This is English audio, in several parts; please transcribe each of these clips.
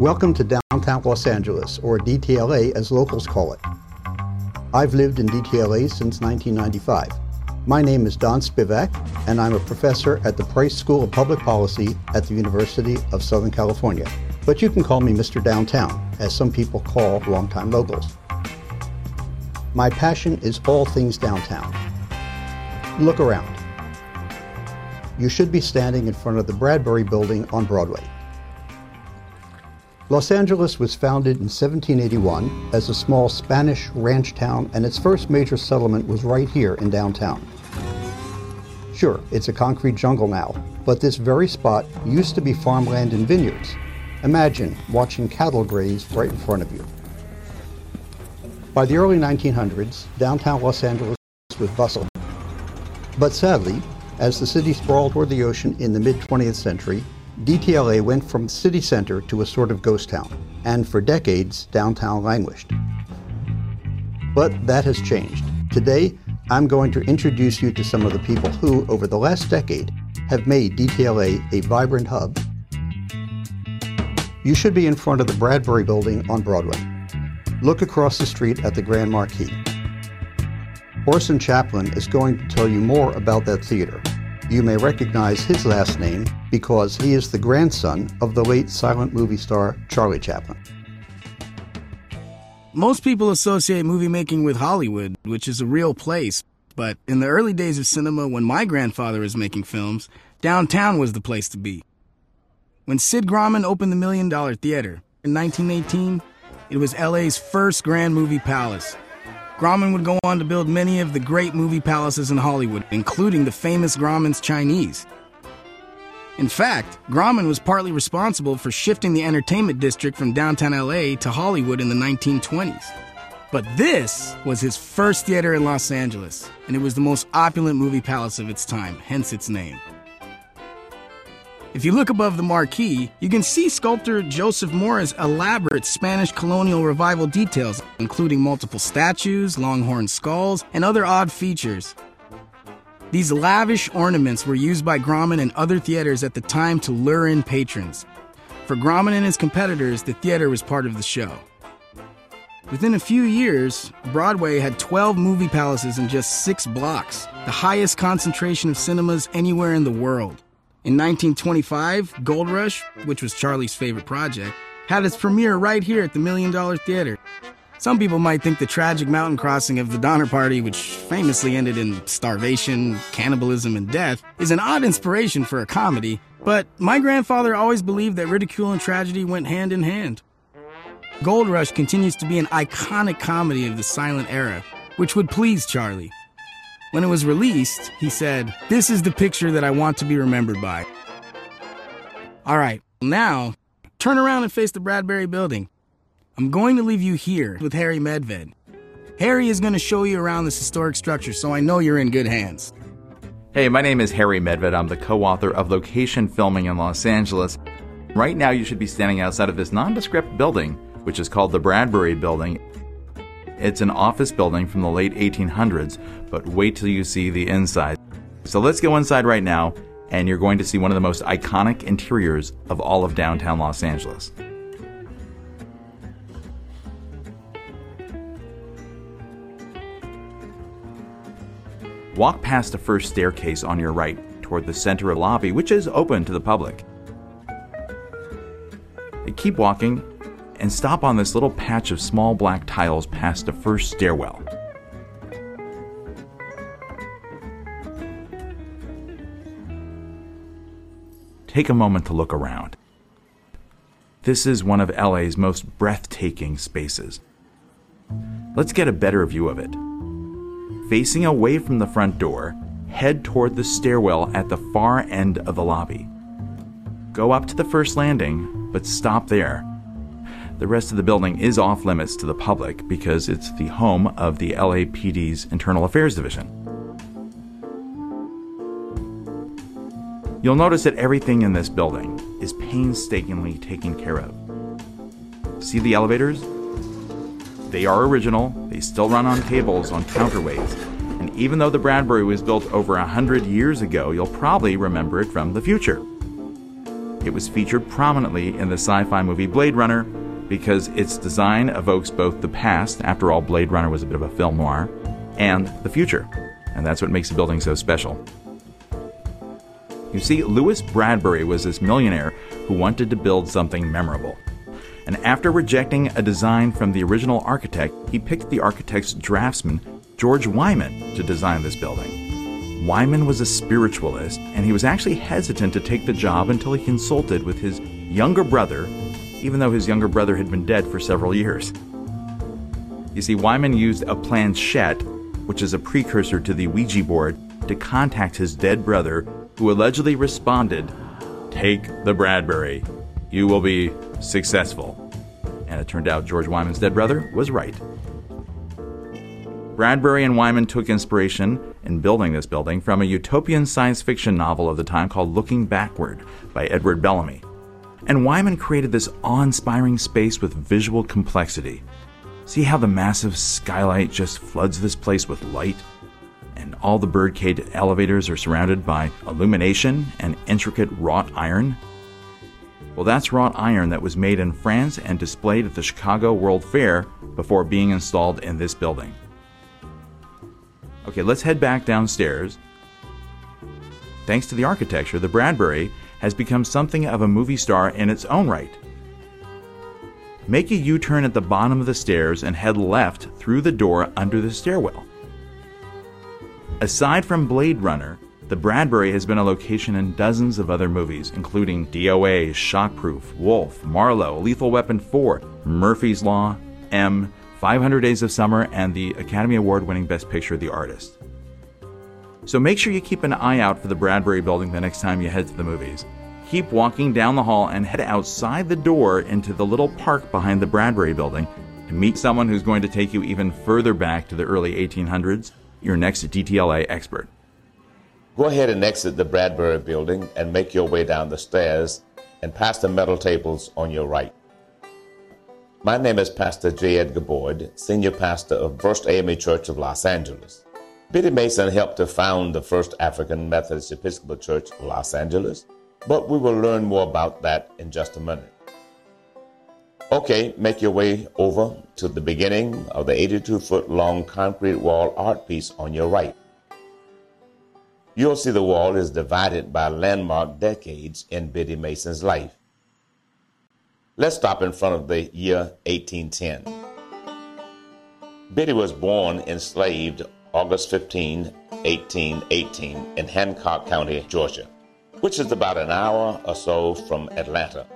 Welcome to downtown Los Angeles, or DTLA as locals call it. I've lived in DTLA since 1995. My name is Don Spivack, and I'm a professor at the Price School of Public Policy at the University of Southern California. But you can call me Mr. Downtown, as some people call longtime locals. My passion is all things downtown. Look around. You should be standing in front of the Bradbury Building on Broadway. Los Angeles was founded in 1781 as a small Spanish ranch town, and its first major settlement was right here in downtown. Sure, it's a concrete jungle now, but this very spot used to be farmland and vineyards. Imagine watching cattle graze right in front of you. By the early 1900s, downtown Los Angeles was bustled. But sadly, as the city sprawled toward the ocean in the mid 20th century, DTLA went from city center to a sort of ghost town, and for decades, downtown languished. But that has changed. Today, I'm going to introduce you to some of the people who, over the last decade, have made DTLA a vibrant hub. You should be in front of the Bradbury Building on Broadway. Look across the street at the Grand Marquis. Orson Chaplin is going to tell you more about that theater. You may recognize his last name because he is the grandson of the late silent movie star Charlie Chaplin. Most people associate movie making with Hollywood, which is a real place. But in the early days of cinema, when my grandfather was making films, downtown was the place to be. When Sid Grauman opened the Million Dollar Theater in 1918, it was LA's first grand movie palace. Grauman would go on to build many of the great movie palaces in Hollywood, including the famous Grauman's Chinese. In fact, Grauman was partly responsible for shifting the entertainment district from downtown LA to Hollywood in the 1920s. But this was his first theater in Los Angeles, and it was the most opulent movie palace of its time, hence its name. If you look above the marquee, you can see sculptor Joseph Mora's elaborate Spanish colonial revival details, including multiple statues, longhorn skulls, and other odd features. These lavish ornaments were used by Grauman and other theaters at the time to lure in patrons. For Grauman and his competitors, the theater was part of the show. Within a few years, Broadway had 12 movie palaces in just six blocks, the highest concentration of cinemas anywhere in the world. In 1925, Gold Rush, which was Charlie's favorite project, had its premiere right here at the Million Dollar Theater. Some people might think the tragic mountain crossing of the Donner Party, which famously ended in starvation, cannibalism, and death, is an odd inspiration for a comedy, but my grandfather always believed that ridicule and tragedy went hand in hand. Gold Rush continues to be an iconic comedy of the silent era, which would please Charlie. When it was released, he said, This is the picture that I want to be remembered by. All right, now turn around and face the Bradbury building. I'm going to leave you here with Harry Medved. Harry is going to show you around this historic structure, so I know you're in good hands. Hey, my name is Harry Medved. I'm the co author of Location Filming in Los Angeles. Right now, you should be standing outside of this nondescript building, which is called the Bradbury Building. It's an office building from the late 1800s, but wait till you see the inside. So let's go inside right now, and you're going to see one of the most iconic interiors of all of downtown Los Angeles. Walk past the first staircase on your right toward the center of the lobby, which is open to the public. And keep walking and stop on this little patch of small black tiles past the first stairwell. Take a moment to look around. This is one of LA's most breathtaking spaces. Let's get a better view of it. Facing away from the front door, head toward the stairwell at the far end of the lobby. Go up to the first landing, but stop there. The rest of the building is off limits to the public because it's the home of the LAPD's Internal Affairs Division. You'll notice that everything in this building is painstakingly taken care of. See the elevators? They are original, they still run on cables on counterweights, and even though the Bradbury was built over a hundred years ago, you'll probably remember it from the future. It was featured prominently in the sci fi movie Blade Runner because its design evokes both the past, after all, Blade Runner was a bit of a film noir, and the future. And that's what makes the building so special. You see, Louis Bradbury was this millionaire who wanted to build something memorable. And after rejecting a design from the original architect, he picked the architect's draftsman, George Wyman, to design this building. Wyman was a spiritualist, and he was actually hesitant to take the job until he consulted with his younger brother, even though his younger brother had been dead for several years. You see, Wyman used a planchette, which is a precursor to the Ouija board, to contact his dead brother who allegedly responded, Take the Bradbury. You will be successful. And it turned out George Wyman's dead brother was right. Bradbury and Wyman took inspiration in building this building from a utopian science fiction novel of the time called Looking Backward by Edward Bellamy. And Wyman created this awe inspiring space with visual complexity. See how the massive skylight just floods this place with light? and all the birdcage elevators are surrounded by illumination and intricate wrought iron? Well, that's wrought iron that was made in France and displayed at the Chicago World Fair before being installed in this building. Okay, let's head back downstairs. Thanks to the architecture, the Bradbury has become something of a movie star in its own right. Make a U turn at the bottom of the stairs and head left through the door under the stairwell. Aside from Blade Runner, the Bradbury has been a location in dozens of other movies, including DOA, Shockproof, Wolf, Marlowe, Lethal Weapon 4, Murphy's Law, M, 500 Days of Summer, and the Academy Award winning Best Picture, The Artist. So make sure you keep an eye out for the Bradbury building the next time you head to the movies. Keep walking down the hall and head outside the door into the little park behind the Bradbury building to meet someone who's going to take you even further back to the early 1800s your next DTLA expert. Go ahead and exit the Bradbury building and make your way down the stairs and past the metal tables on your right. My name is Pastor J. Edgar Boyd, Senior Pastor of First AME Church of Los Angeles. Biddy Mason helped to found the First African Methodist Episcopal Church of Los Angeles, but we will learn more about that in just a minute. Okay, make your way over to the beginning of the 82 foot long concrete wall art piece on your right. You'll see the wall is divided by landmark decades in Biddy Mason's life. Let's stop in front of the year 1810. Biddy was born enslaved August 15, 1818, in Hancock County, Georgia, which is about an hour or so from Atlanta.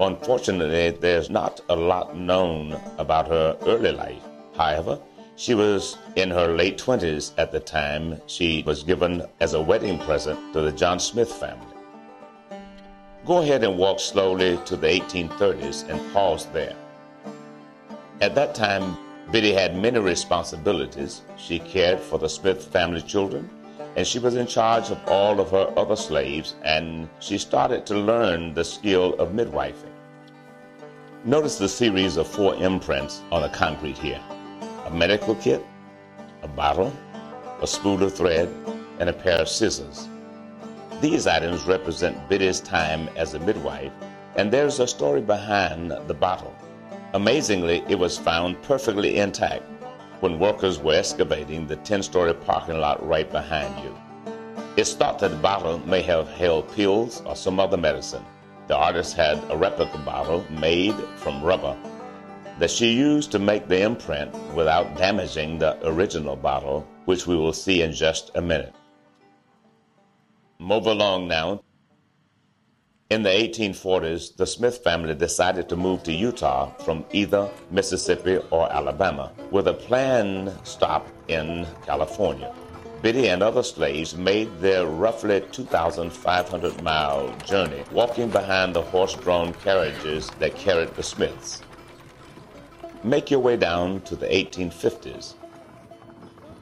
Unfortunately, there's not a lot known about her early life. However, she was in her late 20s at the time she was given as a wedding present to the John Smith family. Go ahead and walk slowly to the 1830s and pause there. At that time, Biddy had many responsibilities. She cared for the Smith family children, and she was in charge of all of her other slaves, and she started to learn the skill of midwifing. Notice the series of four imprints on the concrete here a medical kit, a bottle, a spool of thread, and a pair of scissors. These items represent Biddy's time as a midwife, and there's a story behind the bottle. Amazingly, it was found perfectly intact when workers were excavating the 10 story parking lot right behind you. It's thought that the bottle may have held pills or some other medicine. The artist had a replica bottle made from rubber that she used to make the imprint without damaging the original bottle, which we will see in just a minute. Move along now. In the 1840s, the Smith family decided to move to Utah from either Mississippi or Alabama, with a planned stop in California. Biddy and other slaves made their roughly 2,500 mile journey, walking behind the horse drawn carriages that carried the Smiths. Make your way down to the 1850s.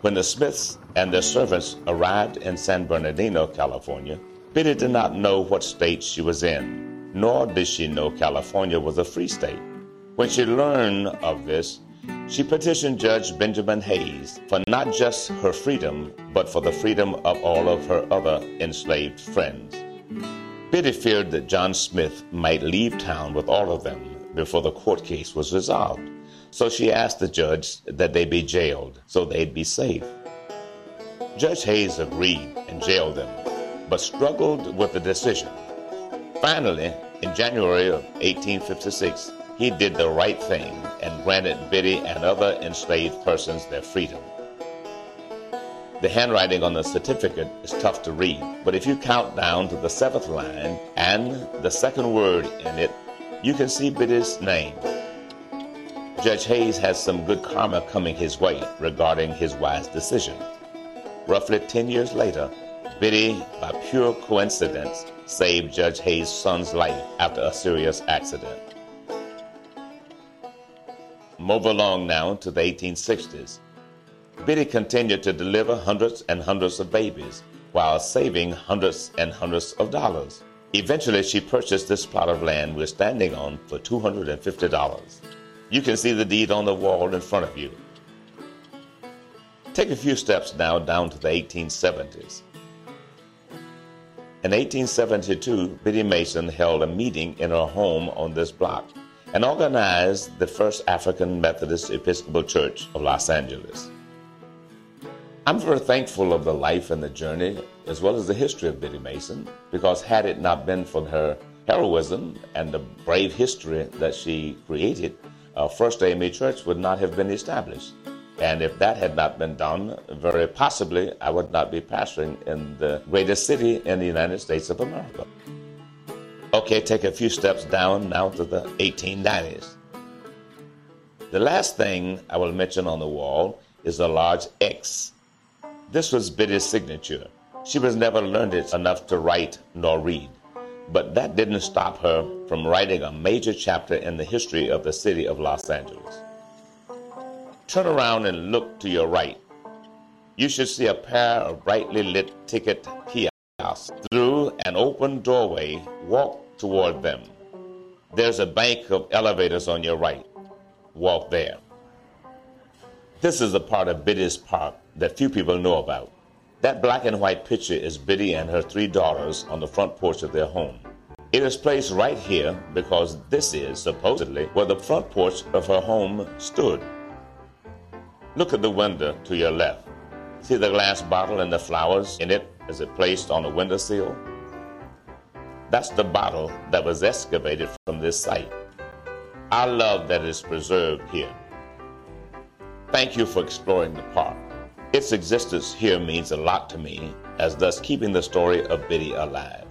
When the Smiths and their servants arrived in San Bernardino, California, Biddy did not know what state she was in, nor did she know California was a free state. When she learned of this, she petitioned Judge Benjamin Hayes for not just her freedom, but for the freedom of all of her other enslaved friends. Biddy feared that John Smith might leave town with all of them before the court case was resolved. So she asked the judge that they be jailed so they'd be safe. Judge Hayes agreed and jailed them, but struggled with the decision. Finally, in January of 1856, he did the right thing and granted Biddy and other enslaved persons their freedom. The handwriting on the certificate is tough to read, but if you count down to the seventh line and the second word in it, you can see Biddy's name. Judge Hayes has some good karma coming his way regarding his wise decision. Roughly 10 years later, Biddy, by pure coincidence, saved Judge Hayes' son's life after a serious accident. Move along now to the 1860s. Biddy continued to deliver hundreds and hundreds of babies while saving hundreds and hundreds of dollars. Eventually, she purchased this plot of land we're standing on for $250. You can see the deed on the wall in front of you. Take a few steps now down to the 1870s. In 1872, Biddy Mason held a meeting in her home on this block and organized the first African Methodist Episcopal Church of Los Angeles. I'm very thankful of the life and the journey, as well as the history of Biddy Mason, because had it not been for her heroism and the brave history that she created, uh, First AME Church would not have been established. And if that had not been done, very possibly I would not be pastoring in the greatest city in the United States of America. Okay, take a few steps down now to the 1890s. The last thing I will mention on the wall is a large X this was Biddy's signature. She was never learned it enough to write nor read. But that didn't stop her from writing a major chapter in the history of the city of Los Angeles. Turn around and look to your right. You should see a pair of brightly lit ticket kiosks. Through an open doorway, walk toward them. There's a bank of elevators on your right. Walk there. This is a part of Biddy's Park that few people know about. That black and white picture is Biddy and her three daughters on the front porch of their home. It is placed right here because this is supposedly where the front porch of her home stood. Look at the window to your left. See the glass bottle and the flowers in it as it placed on the windowsill? That's the bottle that was excavated from this site. I love that it's preserved here. Thank you for exploring the park. Its existence here means a lot to me, as thus keeping the story of Biddy alive.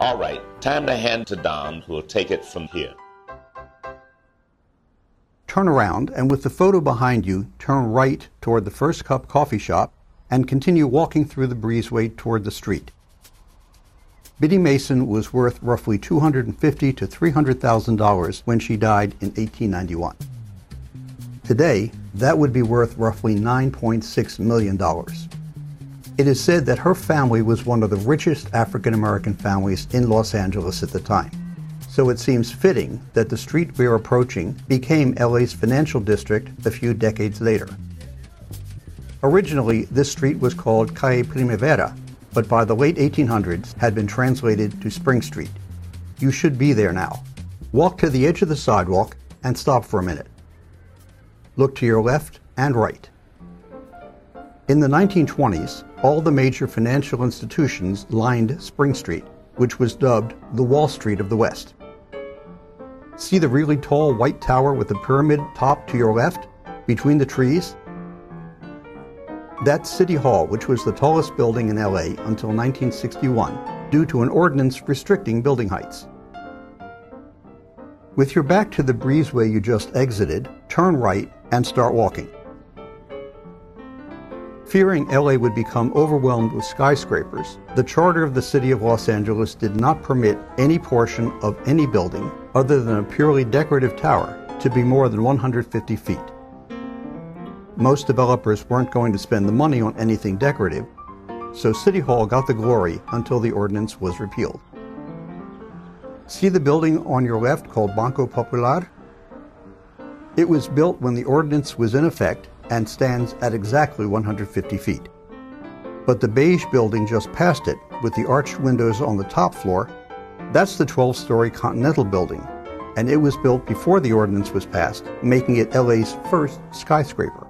All right, time to hand to Don, who will take it from here. Turn around, and with the photo behind you, turn right toward the First Cup coffee shop and continue walking through the breezeway toward the street. Biddy Mason was worth roughly $250 to $300,000 when she died in 1891. Today, that would be worth roughly $9.6 million. It is said that her family was one of the richest African American families in Los Angeles at the time. So it seems fitting that the street we are approaching became LA's financial district a few decades later. Originally, this street was called Calle Primavera, but by the late 1800s had been translated to Spring Street. You should be there now. Walk to the edge of the sidewalk and stop for a minute. Look to your left and right. In the 1920s, all the major financial institutions lined Spring Street, which was dubbed the Wall Street of the West. See the really tall white tower with the pyramid top to your left, between the trees? That's City Hall, which was the tallest building in LA until 1961, due to an ordinance restricting building heights. With your back to the breezeway you just exited, turn right and start walking. Fearing LA would become overwhelmed with skyscrapers, the charter of the city of Los Angeles did not permit any portion of any building, other than a purely decorative tower, to be more than 150 feet. Most developers weren't going to spend the money on anything decorative, so City Hall got the glory until the ordinance was repealed. See the building on your left called Banco Popular? It was built when the ordinance was in effect and stands at exactly 150 feet. But the beige building just past it with the arched windows on the top floor, that's the 12 story Continental Building, and it was built before the ordinance was passed, making it LA's first skyscraper.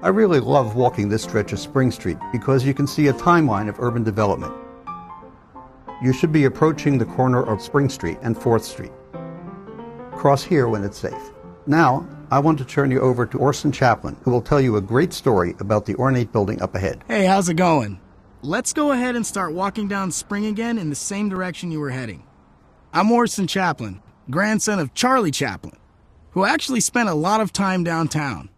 I really love walking this stretch of Spring Street because you can see a timeline of urban development. You should be approaching the corner of Spring Street and 4th Street. Cross here when it's safe. Now, I want to turn you over to Orson Chaplin, who will tell you a great story about the ornate building up ahead. Hey, how's it going? Let's go ahead and start walking down Spring again in the same direction you were heading. I'm Orson Chaplin, grandson of Charlie Chaplin, who actually spent a lot of time downtown.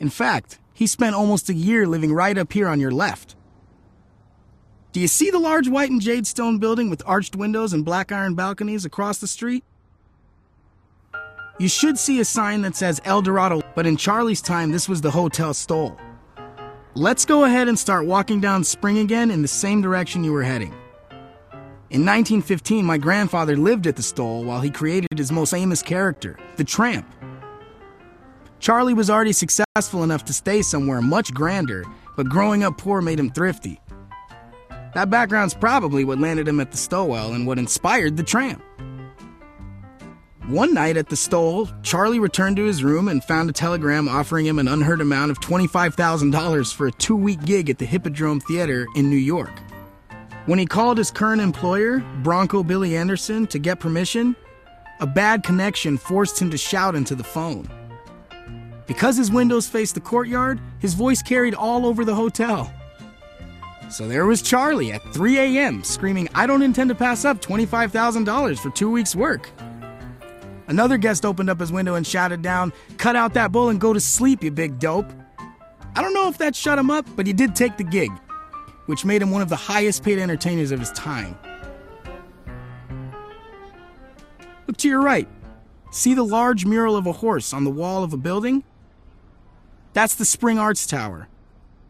In fact, he spent almost a year living right up here on your left. Do you see the large white and jade stone building with arched windows and black iron balconies across the street? You should see a sign that says El Dorado, but in Charlie's time, this was the Hotel Stowell. Let's go ahead and start walking down Spring again in the same direction you were heading. In 1915, my grandfather lived at the Stowell while he created his most famous character, the Tramp. Charlie was already successful enough to stay somewhere much grander, but growing up poor made him thrifty. That background's probably what landed him at the Stowell and what inspired the Tramp. One night at the Stowell, Charlie returned to his room and found a telegram offering him an unheard amount of $25,000 for a two week gig at the Hippodrome Theater in New York. When he called his current employer, Broncho Billy Anderson, to get permission, a bad connection forced him to shout into the phone. Because his windows faced the courtyard, his voice carried all over the hotel. So there was Charlie at 3 a.m. screaming, I don't intend to pass up $25,000 for two weeks' work. Another guest opened up his window and shouted down, Cut out that bull and go to sleep, you big dope. I don't know if that shut him up, but he did take the gig, which made him one of the highest paid entertainers of his time. Look to your right. See the large mural of a horse on the wall of a building? That's the Spring Arts Tower,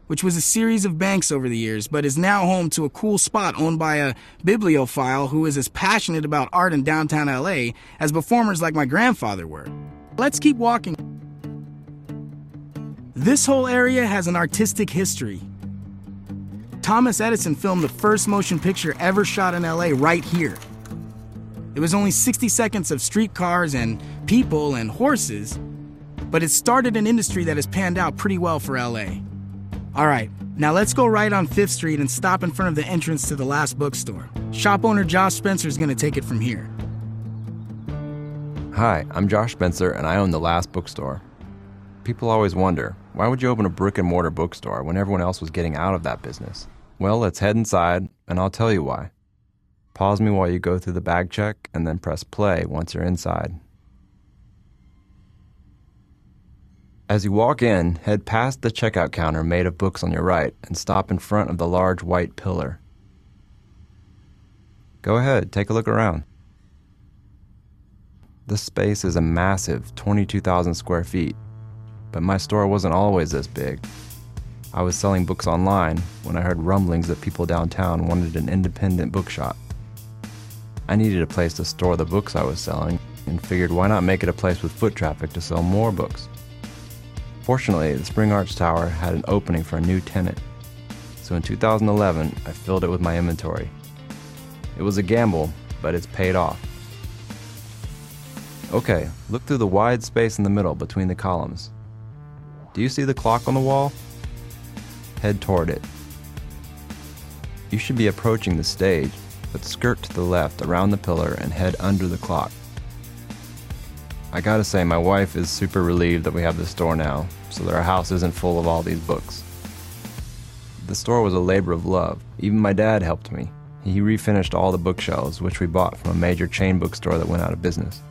which was a series of banks over the years, but is now home to a cool spot owned by a bibliophile who is as passionate about art in downtown LA as performers like my grandfather were. Let's keep walking. This whole area has an artistic history. Thomas Edison filmed the first motion picture ever shot in LA right here. It was only 60 seconds of streetcars and people and horses, but it started an industry that has panned out pretty well for LA. All right, now let's go right on 5th Street and stop in front of the entrance to the last bookstore. Shop owner Josh Spencer is going to take it from here. Hi, I'm Josh Spencer and I own the last bookstore. People always wonder, why would you open a brick and mortar bookstore when everyone else was getting out of that business? Well, let's head inside and I'll tell you why. Pause me while you go through the bag check and then press play once you're inside. As you walk in, head past the checkout counter made of books on your right and stop in front of the large white pillar. Go ahead, take a look around. This space is a massive 22,000 square feet, but my store wasn't always this big. I was selling books online when I heard rumblings that people downtown wanted an independent bookshop. I needed a place to store the books I was selling and figured why not make it a place with foot traffic to sell more books. Fortunately, the Spring Arts Tower had an opening for a new tenant. So in 2011, I filled it with my inventory. It was a gamble, but it's paid off. Okay, look through the wide space in the middle between the columns. Do you see the clock on the wall? Head toward it. You should be approaching the stage, but skirt to the left around the pillar and head under the clock. I gotta say, my wife is super relieved that we have this store now, so that our house isn't full of all these books. The store was a labor of love. Even my dad helped me. He refinished all the bookshelves, which we bought from a major chain bookstore that went out of business.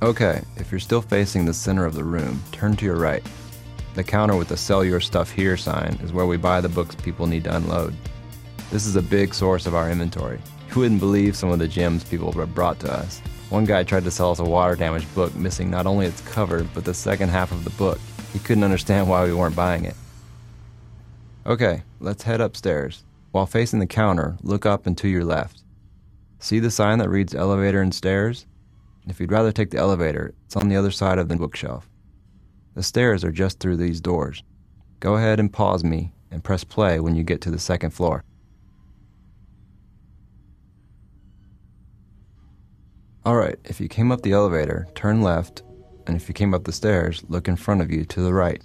Okay, if you're still facing the center of the room, turn to your right. The counter with the Sell Your Stuff Here sign is where we buy the books people need to unload. This is a big source of our inventory. You wouldn't believe some of the gems people have brought to us. One guy tried to sell us a water damaged book missing not only its cover, but the second half of the book. He couldn't understand why we weren't buying it. Okay, let's head upstairs. While facing the counter, look up and to your left. See the sign that reads elevator and stairs? If you'd rather take the elevator, it's on the other side of the bookshelf. The stairs are just through these doors. Go ahead and pause me, and press play when you get to the second floor. Alright, if you came up the elevator, turn left, and if you came up the stairs, look in front of you to the right.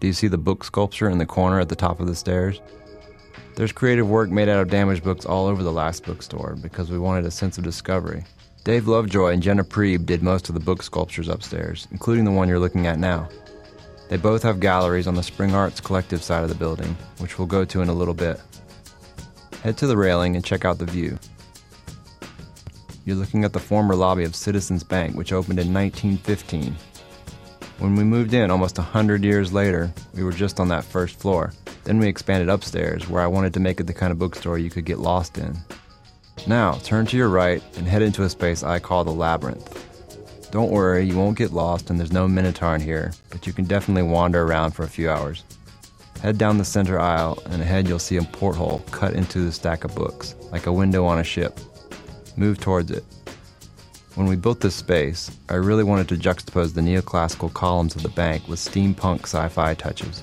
Do you see the book sculpture in the corner at the top of the stairs? There's creative work made out of damaged books all over the last bookstore because we wanted a sense of discovery. Dave Lovejoy and Jena Priebe did most of the book sculptures upstairs, including the one you're looking at now. They both have galleries on the Spring Arts Collective side of the building, which we'll go to in a little bit. Head to the railing and check out the view. You're looking at the former lobby of Citizens Bank, which opened in 1915. When we moved in almost 100 years later, we were just on that first floor. Then we expanded upstairs, where I wanted to make it the kind of bookstore you could get lost in. Now, turn to your right and head into a space I call the Labyrinth. Don't worry, you won't get lost and there's no Minotaur in here, but you can definitely wander around for a few hours. Head down the center aisle, and ahead you'll see a porthole cut into the stack of books, like a window on a ship move towards it. When we built this space, I really wanted to juxtapose the neoclassical columns of the bank with steampunk sci fi touches.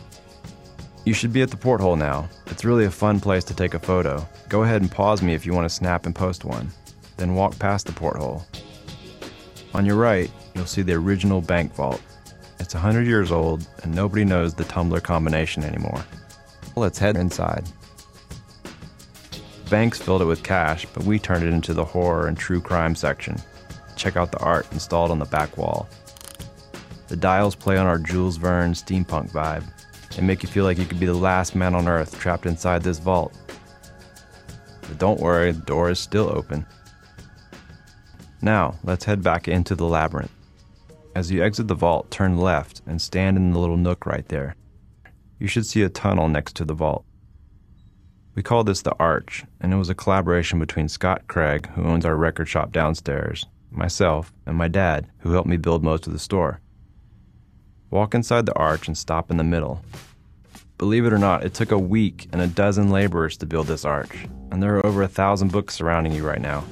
You should be at the porthole now. It's really a fun place to take a photo. Go ahead and pause me if you want to snap and post one. Then walk past the porthole. On your right, you'll see the original bank vault. It's 100 years old, and nobody knows the tumbler combination anymore. Let's head inside. Banks filled it with cash, but we turned it into the horror and true crime section. Check out the art installed on the back wall. The dials play on our Jules Verne steampunk vibe and make you feel like you could be the last man on earth trapped inside this vault. But don't worry, the door is still open. Now, let's head back into the labyrinth. As you exit the vault, turn left and stand in the little nook right there. You should see a tunnel next to the vault. We call this the Arch, and it was a collaboration between Scott Craig, who owns our record shop downstairs, myself, and my dad, who helped me build most of the store. Walk inside the arch and stop in the middle. Believe it or not, it took a week and a dozen laborers to build this arch, and there are over a thousand books surrounding you right now.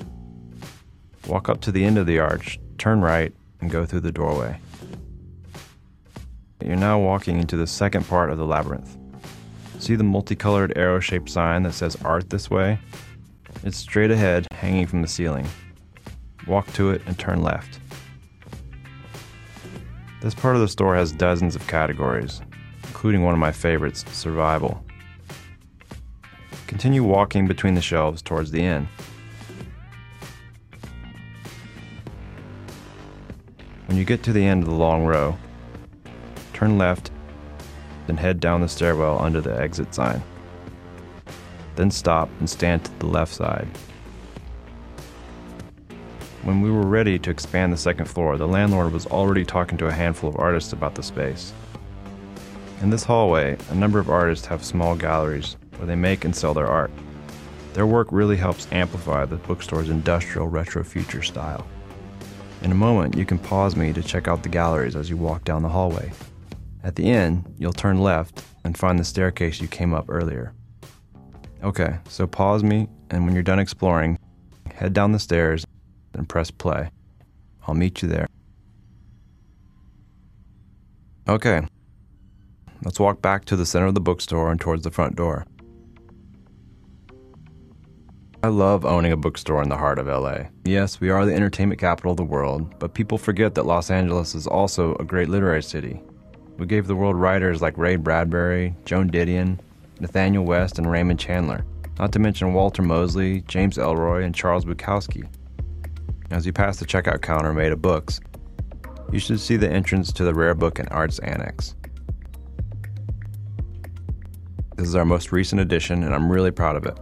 Walk up to the end of the arch, turn right, and go through the doorway. You're now walking into the second part of the labyrinth. See the multicolored arrow shaped sign that says Art This Way? It's straight ahead, hanging from the ceiling. Walk to it and turn left. This part of the store has dozens of categories, including one of my favorites, Survival. Continue walking between the shelves towards the end. When you get to the end of the long row, turn left then head down the stairwell under the exit sign. Then stop and stand to the left side. When we were ready to expand the second floor, the landlord was already talking to a handful of artists about the space. In this hallway, a number of artists have small galleries where they make and sell their art. Their work really helps amplify the bookstore's industrial retro future style. In a moment, you can pause me to check out the galleries as you walk down the hallway. At the end, you'll turn left and find the staircase you came up earlier. Okay, so pause me, and when you're done exploring, head down the stairs and press play. I'll meet you there. Okay, let's walk back to the center of the bookstore and towards the front door. I love owning a bookstore in the heart of LA. Yes, we are the entertainment capital of the world, but people forget that Los Angeles is also a great literary city. We gave the world writers like Ray Bradbury, Joan Didion, Nathanael West, and Raymond Chandler, not to mention Walter Mosley, James Ellroy, and Charles Bukowski. As you pass the checkout counter made of books, you should see the entrance to the Rare Book and Arts Annex. This is our most recent edition, and I'm really proud of it.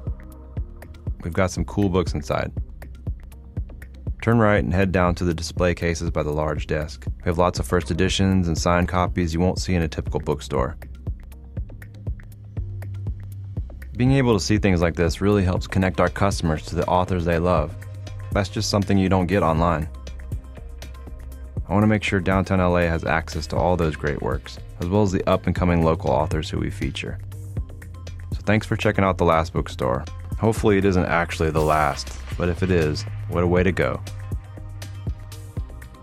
We've got some cool books inside. Turn right and head down to the display cases by the large desk. We have lots of first editions and signed copies you won't see in a typical bookstore. Being able to see things like this really helps connect our customers to the authors they love. That's just something you don't get online. I want to make sure downtown LA has access to all those great works, as well as the up and coming local authors who we feature. So thanks for checking out the last bookstore. Hopefully, it isn't actually the last, but if it is, what a way to go.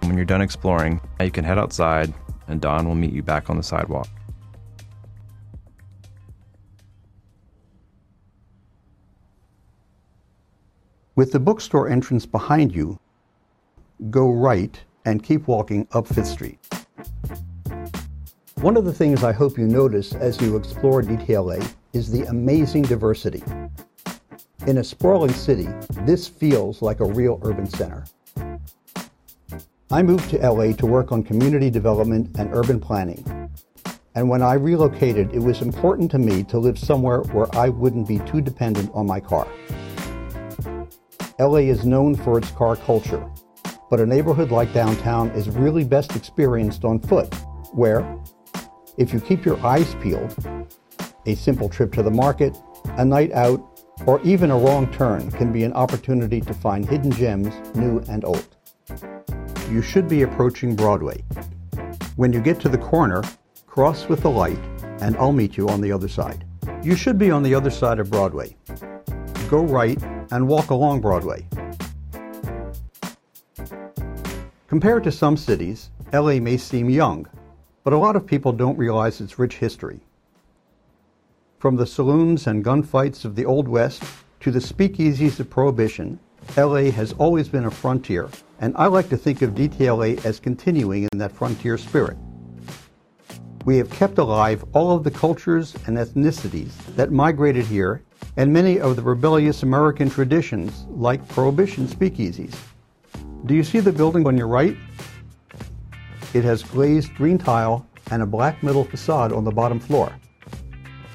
When you're done exploring, you can head outside and Don will meet you back on the sidewalk. With the bookstore entrance behind you, go right and keep walking up Fifth Street. One of the things I hope you notice as you explore DTLA is the amazing diversity. In a sprawling city, this feels like a real urban center. I moved to LA to work on community development and urban planning. And when I relocated, it was important to me to live somewhere where I wouldn't be too dependent on my car. LA is known for its car culture, but a neighborhood like downtown is really best experienced on foot, where, if you keep your eyes peeled, a simple trip to the market, a night out, or even a wrong turn can be an opportunity to find hidden gems, new and old. You should be approaching Broadway. When you get to the corner, cross with the light, and I'll meet you on the other side. You should be on the other side of Broadway. Go right and walk along Broadway. Compared to some cities, LA may seem young, but a lot of people don't realize its rich history. From the saloons and gunfights of the Old West to the speakeasies of Prohibition, LA has always been a frontier, and I like to think of DTLA as continuing in that frontier spirit. We have kept alive all of the cultures and ethnicities that migrated here and many of the rebellious American traditions like Prohibition speakeasies. Do you see the building on your right? It has glazed green tile and a black metal facade on the bottom floor.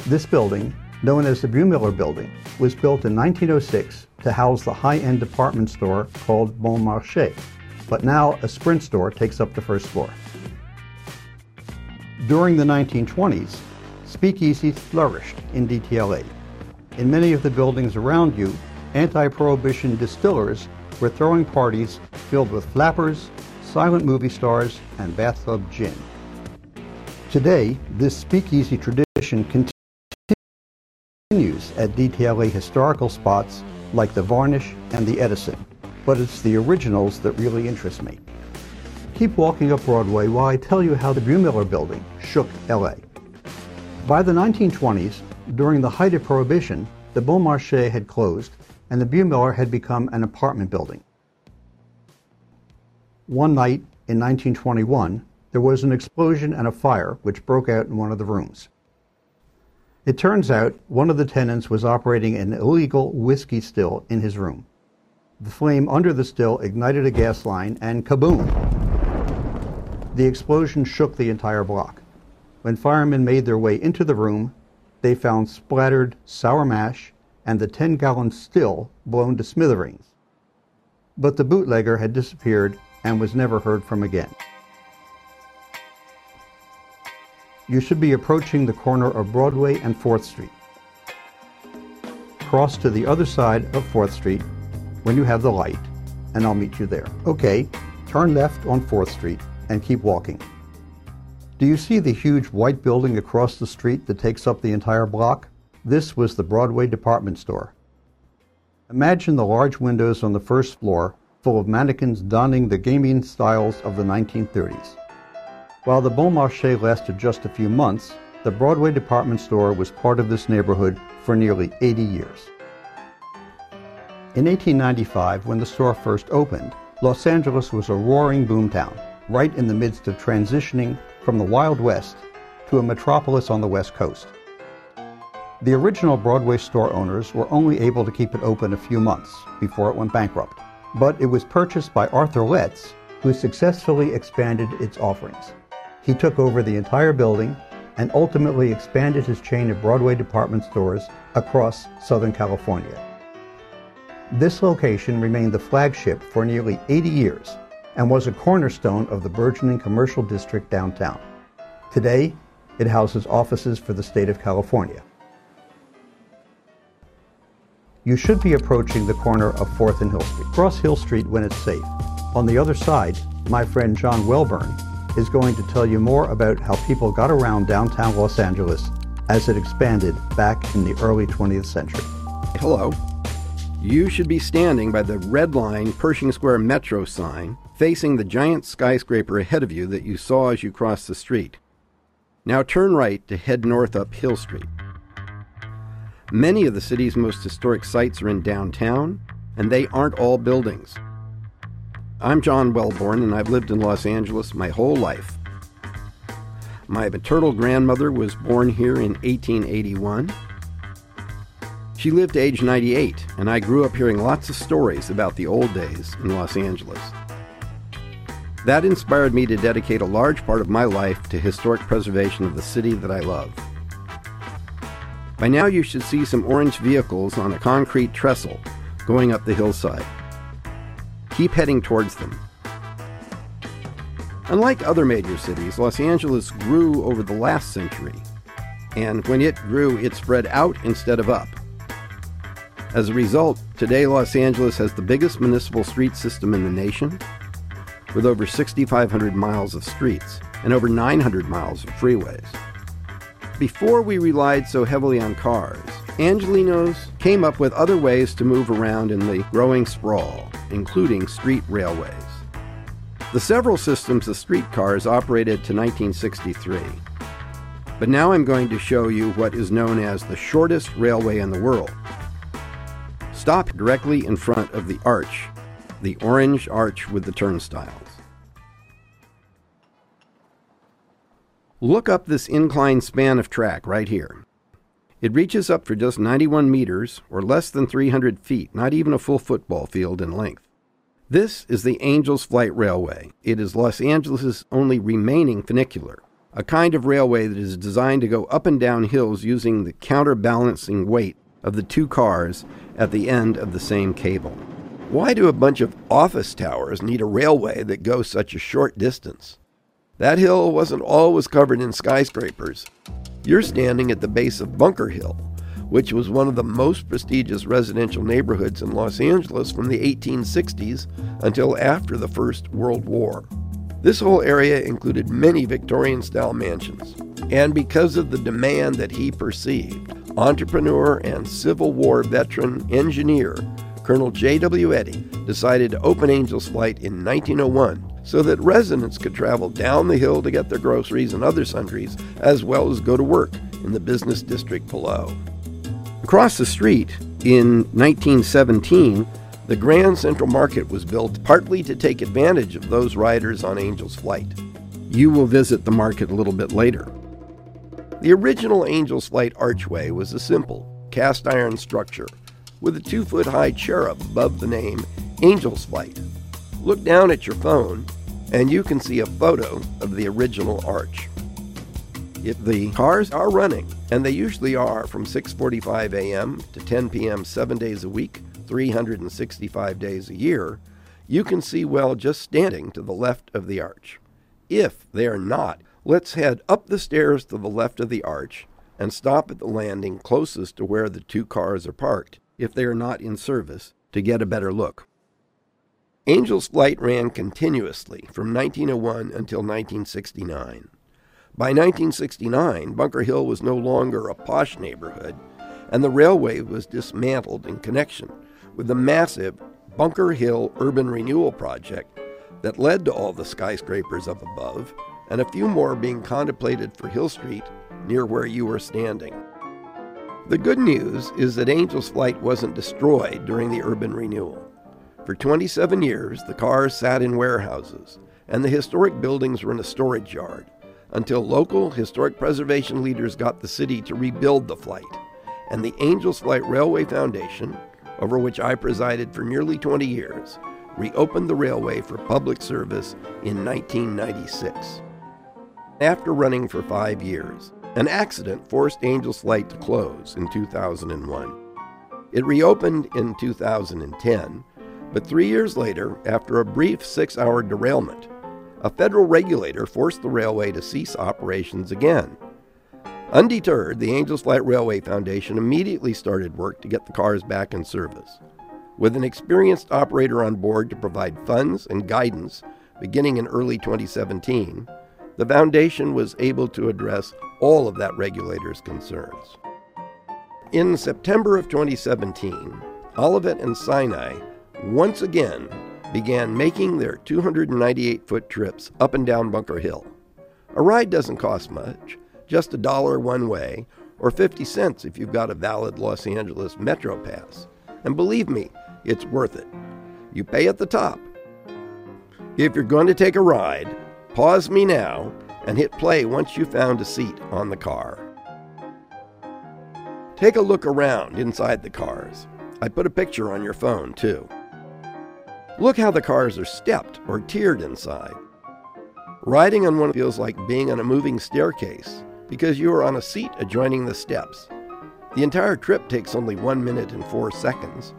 This building, known as the Bumiller Building, was built in 1906 to house the high-end department store called Bon Marché, but now a Sprint store takes up the first floor. During the 1920s, speakeasies flourished in DTLA. In many of the buildings around you, anti-prohibition distillers were throwing parties filled with flappers, silent movie stars, and bathtub gin. Today, this speakeasy tradition continues at DTLA historical spots like the Varnish and the Edison, but it's the originals that really interest me. Keep walking up Broadway while I tell you how the Bumiller Building shook LA. By the 1920s, during the height of Prohibition, the Bon Marché had closed and the Bumiller had become an apartment building. One night in 1921, there was an explosion and a fire which broke out in one of the rooms. It turns out one of the tenants was operating an illegal whiskey still in his room. The flame under the still ignited a gas line and kaboom! The explosion shook the entire block. When firemen made their way into the room, they found splattered sour mash and the 10 gallon still blown to smithereens. But the bootlegger had disappeared and was never heard from again. You should be approaching the corner of Broadway and 4th Street. Cross to the other side of 4th Street when you have the light, and I'll meet you there. Okay, turn left on 4th Street and keep walking. Do you see the huge white building across the street that takes up the entire block? This was the Broadway department store. Imagine the large windows on the first floor full of mannequins donning the gaming styles of the 1930s. While the Bon Marché lasted just a few months, the Broadway department store was part of this neighborhood for nearly 80 years. In 1895, when the store first opened, Los Angeles was a roaring boomtown, right in the midst of transitioning from the Wild West to a metropolis on the West Coast. The original Broadway store owners were only able to keep it open a few months before it went bankrupt, but it was purchased by Arthur Letts, who successfully expanded its offerings. He took over the entire building and ultimately expanded his chain of Broadway department stores across Southern California. This location remained the flagship for nearly 80 years and was a cornerstone of the burgeoning commercial district downtown. Today, it houses offices for the state of California. You should be approaching the corner of 4th and Hill Street. Cross Hill Street when it's safe. On the other side, my friend John Welborne is going to tell you more about how people got around downtown Los Angeles as it expanded back in the early 20th century. Hello. You should be standing by the red line Pershing Square Metro sign facing the giant skyscraper ahead of you that you saw as you crossed the street. Now turn right to head north up Hill Street. Many of the city's most historic sites are in downtown, and they aren't all buildings. I'm John Welborne, and I've lived in Los Angeles my whole life. My maternal grandmother was born here in 1881. She lived to age 98, and I grew up hearing lots of stories about the old days in Los Angeles. That inspired me to dedicate a large part of my life to historic preservation of the city that I love. By now, you should see some orange vehicles on a concrete trestle going up the hillside. Keep heading towards them. Unlike other major cities, Los Angeles grew over the last century, and when it grew, it spread out instead of up. As a result, today Los Angeles has the biggest municipal street system in the nation, with over 6,500 miles of streets and over 900 miles of freeways. Before we relied so heavily on cars, Angelenos came up with other ways to move around in the growing sprawl, including street railways. The several systems of streetcars operated to 1963. But now I'm going to show you what is known as the shortest railway in the world. Stop directly in front of the arch, the orange arch with the turnstiles. Look up this inclined span of track right here. It reaches up for just 91 meters, or less than 300 feet, not even a full football field in length. This is the Angels Flight Railway. It is Los Angeles' only remaining funicular, a kind of railway that is designed to go up and down hills using the counterbalancing weight of the two cars at the end of the same cable. Why do a bunch of office towers need a railway that goes such a short distance? That hill wasn't always covered in skyscrapers. You're standing at the base of Bunker Hill, which was one of the most prestigious residential neighborhoods in Los Angeles from the 1860s until after the First World War. This whole area included many Victorian style mansions, and because of the demand that he perceived, entrepreneur and Civil War veteran engineer Colonel J.W. Eddy decided to open Angels Flight in 1901 so that residents could travel down the hill to get their groceries and other sundries, as well as go to work in the business district below. Across the street, in 1917, the Grand Central Market was built partly to take advantage of those riders on Angel's Flight. You will visit the market a little bit later. The original Angel's Flight archway was a simple, cast iron structure with a two foot high cherub above the name Angel's Flight Look down at your phone and you can see a photo of the original arch. If the cars are running, and they usually are from 6:45 a.m. to 10 p.m. 7 days a week, 365 days a year, you can see well just standing to the left of the arch. If they are not, let's head up the stairs to the left of the arch and stop at the landing closest to where the two cars are parked, if they are not in service, to get a better look. Angel's Flight ran continuously from 1901 until 1969. By 1969, Bunker Hill was no longer a posh neighborhood, and the railway was dismantled in connection with the massive Bunker Hill Urban Renewal Project that led to all the skyscrapers up above, and a few more being contemplated for Hill Street near where you were standing. The good news is that Angel's Flight wasn't destroyed during the urban renewal. For 27 years, the cars sat in warehouses, and the historic buildings were in a storage yard until local historic preservation leaders got the city to rebuild the flight. And the Angels Flight Railway Foundation, over which I presided for nearly 20 years, reopened the railway for public service in 1996. After running for five years, an accident forced Angels Flight to close in 2001. It reopened in 2010 but three years later, after a brief six hour derailment, a federal regulator forced the railway to cease operations again. Undeterred, the Angels Flight Railway Foundation immediately started work to get the cars back in service. With an experienced operator on board to provide funds and guidance beginning in early 2017, the foundation was able to address all of that regulator's concerns. In September of 2017, Olivet and Sinai once again began making their 298 foot trips up and down Bunker Hill. A ride doesn't cost much, just a dollar one way, or 50 cents if you've got a valid Los Angeles Metro Pass. And believe me, it's worth it. You pay at the top. If you're going to take a ride, pause me now and hit play once you've found a seat on the car. Take a look around inside the cars. I put a picture on your phone, too. Look how the cars are stepped or tiered inside. Riding on one feels like being on a moving staircase because you are on a seat adjoining the steps. The entire trip takes only one minute and four seconds,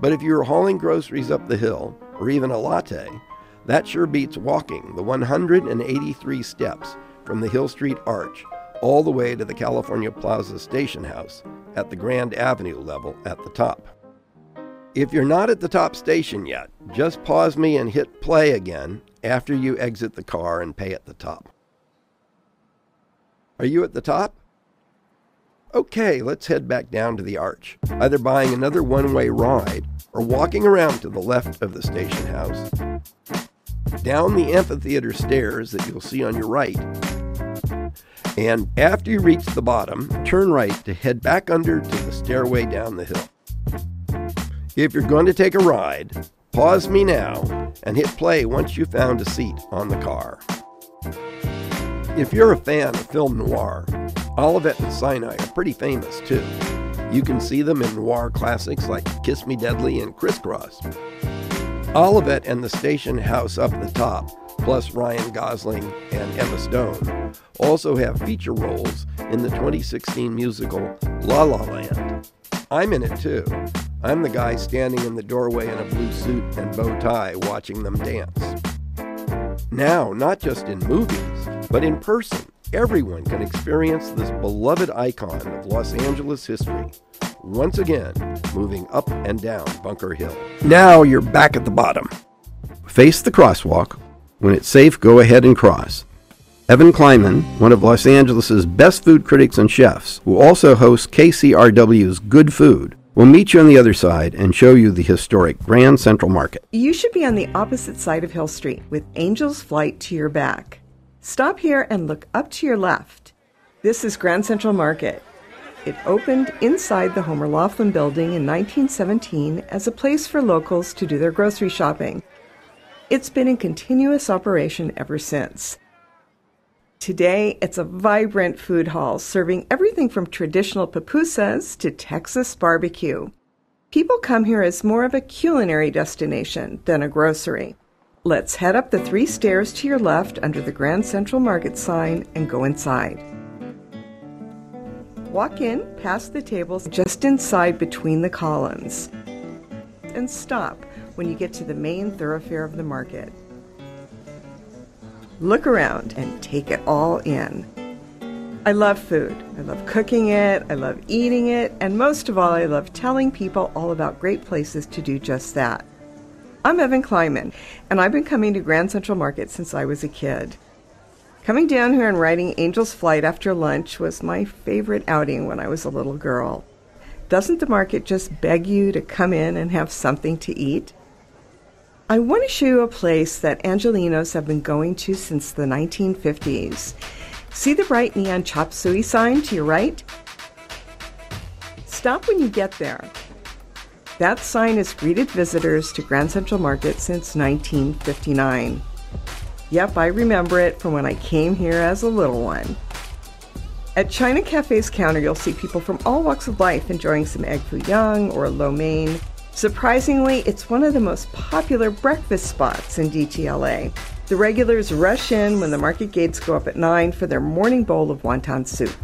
but if you are hauling groceries up the hill or even a latte, that sure beats walking the 183 steps from the Hill Street Arch all the way to the California Plaza Station House at the Grand Avenue level at the top. If you're not at the top station yet, just pause me and hit play again after you exit the car and pay at the top. Are you at the top? Okay, let's head back down to the arch, either buying another one way ride or walking around to the left of the station house, down the amphitheater stairs that you'll see on your right, and after you reach the bottom, turn right to head back under to the stairway down the hill. If you're going to take a ride, pause me now and hit play once you've found a seat on the car. If you're a fan of film noir, Olivet and Sinai are pretty famous too. You can see them in noir classics like Kiss Me Deadly and Crisscross. Olivet and the station house up the top, plus Ryan Gosling and Emma Stone, also have feature roles in the 2016 musical La La Land. I'm in it too. I'm the guy standing in the doorway in a blue suit and bow tie watching them dance. Now, not just in movies, but in person, everyone can experience this beloved icon of Los Angeles history, once again moving up and down Bunker Hill. Now you're back at the bottom. Face the crosswalk. When it's safe, go ahead and cross. Evan Kleiman, one of Los Angeles' best food critics and chefs, who also hosts KCRW's Good Food, will meet you on the other side and show you the historic Grand Central Market. You should be on the opposite side of Hill Street with Angel's Flight to your back. Stop here and look up to your left. This is Grand Central Market. It opened inside the Homer Laughlin building in 1917 as a place for locals to do their grocery shopping. It's been in continuous operation ever since. Today, it's a vibrant food hall serving everything from traditional pupusas to Texas barbecue. People come here as more of a culinary destination than a grocery. Let's head up the three stairs to your left under the Grand Central Market sign and go inside. Walk in past the tables just inside between the columns. And stop when you get to the main thoroughfare of the market. Look around and take it all in. I love food. I love cooking it, I love eating it, and most of all, I love telling people all about great places to do just that. I'm Evan Kleiman, and I've been coming to Grand Central Market since I was a kid. Coming down here and riding Angel's Flight after lunch was my favorite outing when I was a little girl. Doesn't the market just beg you to come in and have something to eat? I want to show you a place that Angelenos have been going to since the 1950s. See the bright neon chop suey sign to your right? Stop when you get there. That sign has greeted visitors to Grand Central Market since 1959. Yep, I remember it from when I came here as a little one. At China Cafe's counter, you'll see people from all walks of life enjoying some egg foo young or lo mein. Surprisingly, it's one of the most popular breakfast spots in DTLA. The regulars rush in when the market gates go up at 9 for their morning bowl of wonton soup.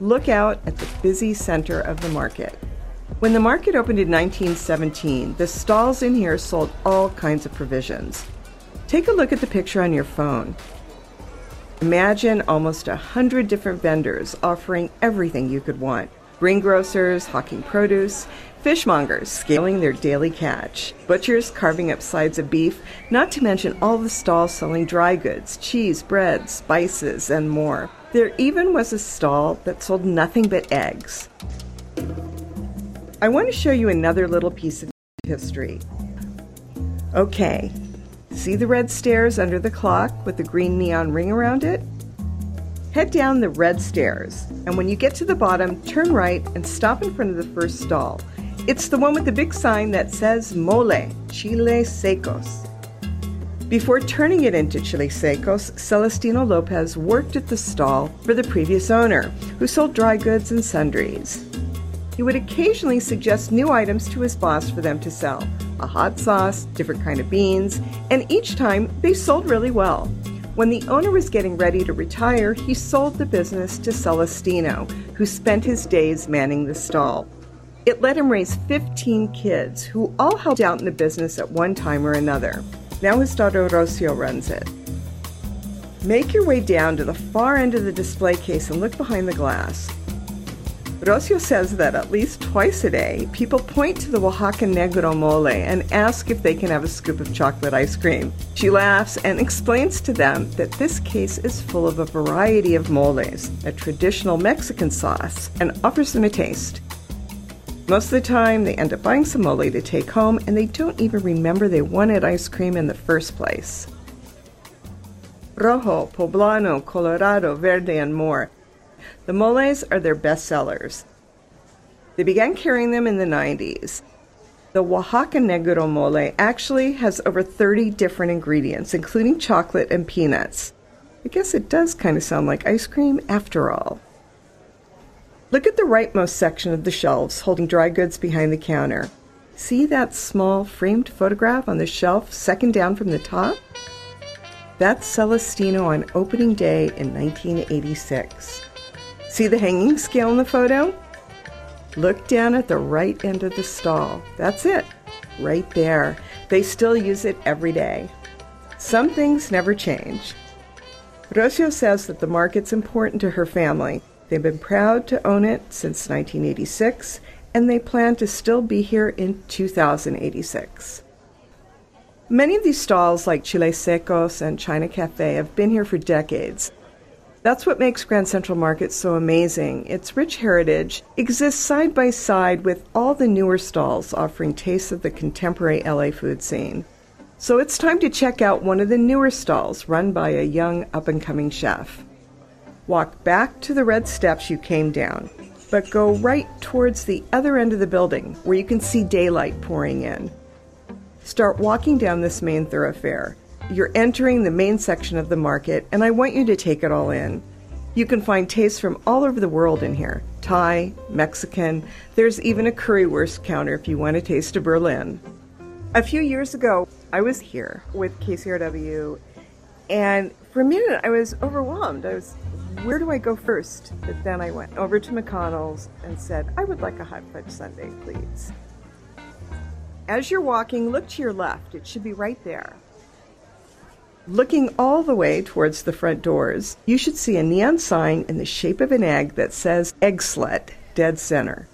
Look out at the busy center of the market. When the market opened in 1917, the stalls in here sold all kinds of provisions. Take a look at the picture on your phone. Imagine almost a hundred different vendors offering everything you could want greengrocers hawking produce, fishmongers scaling their daily catch, butchers carving up sides of beef, not to mention all the stalls selling dry goods, cheese, bread, spices, and more. There even was a stall that sold nothing but eggs. I want to show you another little piece of history. Okay, see the red stairs under the clock with the green neon ring around it? Head down the red stairs, and when you get to the bottom, turn right and stop in front of the first stall. It's the one with the big sign that says Mole, Chile Secos. Before turning it into Chile Secos, Celestino Lopez worked at the stall for the previous owner, who sold dry goods and sundries. He would occasionally suggest new items to his boss for them to sell a hot sauce, different kind of beans, and each time they sold really well. When the owner was getting ready to retire, he sold the business to Celestino, who spent his days manning the stall. It let him raise 15 kids who all helped out in the business at one time or another. Now his daughter Rocio runs it. Make your way down to the far end of the display case and look behind the glass. Rocio says that at least twice a day, people point to the Oaxaca Negro mole and ask if they can have a scoop of chocolate ice cream. She laughs and explains to them that this case is full of a variety of moles, a traditional Mexican sauce, and offers them a taste. Most of the time, they end up buying some mole to take home and they don't even remember they wanted ice cream in the first place. Rojo, Poblano, Colorado, Verde, and more the moles are their best sellers. They began carrying them in the 90s. The Oaxaca Negro mole actually has over 30 different ingredients, including chocolate and peanuts. I guess it does kind of sound like ice cream after all. Look at the rightmost section of the shelves holding dry goods behind the counter. See that small framed photograph on the shelf second down from the top? That's Celestino on opening day in 1986. See the hanging scale in the photo? Look down at the right end of the stall. That's it, right there. They still use it every day. Some things never change. Rocio says that the market's important to her family. They've been proud to own it since 1986, and they plan to still be here in 2086. Many of these stalls, like Chile Secos and China Cafe, have been here for decades. That's what makes Grand Central Market so amazing. Its rich heritage exists side by side with all the newer stalls offering tastes of the contemporary LA food scene. So it's time to check out one of the newer stalls run by a young up and coming chef. Walk back to the red steps you came down, but go right towards the other end of the building where you can see daylight pouring in. Start walking down this main thoroughfare. You're entering the main section of the market, and I want you to take it all in. You can find tastes from all over the world in here Thai, Mexican, there's even a currywurst counter if you want a taste of Berlin. A few years ago, I was here with KCRW, and for a minute I was overwhelmed. I was, where do I go first? But then I went over to McConnell's and said, I would like a hot fudge sundae, please. As you're walking, look to your left. It should be right there. Looking all the way towards the front doors, you should see a neon sign in the shape of an egg that says Egg Eggslut, dead center.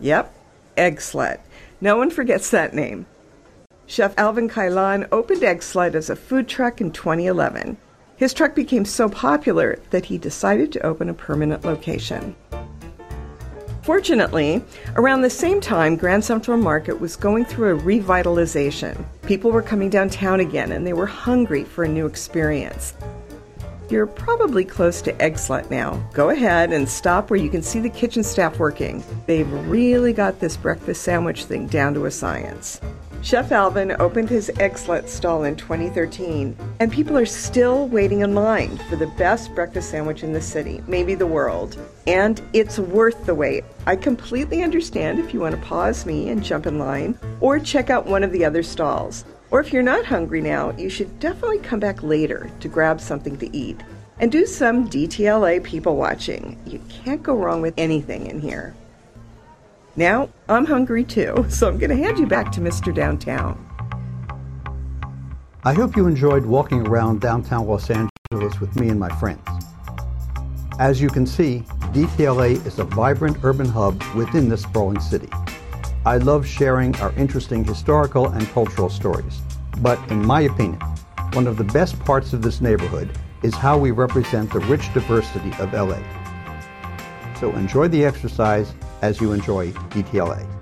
Yep, Egg Eggslut. No one forgets that name. Chef Alvin Cailan opened Egg Eggslut as a food truck in 2011. His truck became so popular that he decided to open a permanent location. Fortunately, around the same time, Grand Central Market was going through a revitalization. People were coming downtown again and they were hungry for a new experience. You're probably close to Eggslut now. Go ahead and stop where you can see the kitchen staff working. They've really got this breakfast sandwich thing down to a science. Chef Alvin opened his Eggslut stall in 2013, and people are still waiting in line for the best breakfast sandwich in the city, maybe the world. And it's worth the wait. I completely understand if you want to pause me and jump in line, or check out one of the other stalls. Or if you're not hungry now, you should definitely come back later to grab something to eat. And do some DTLA people watching. You can't go wrong with anything in here. Now, I'm hungry too, so I'm going to hand you back to Mr. Downtown. I hope you enjoyed walking around downtown Los Angeles with me and my friends. As you can see, DTLA is a vibrant urban hub within this sprawling city. I love sharing our interesting historical and cultural stories, but in my opinion, one of the best parts of this neighborhood is how we represent the rich diversity of LA. So enjoy the exercise as you enjoy DTLA.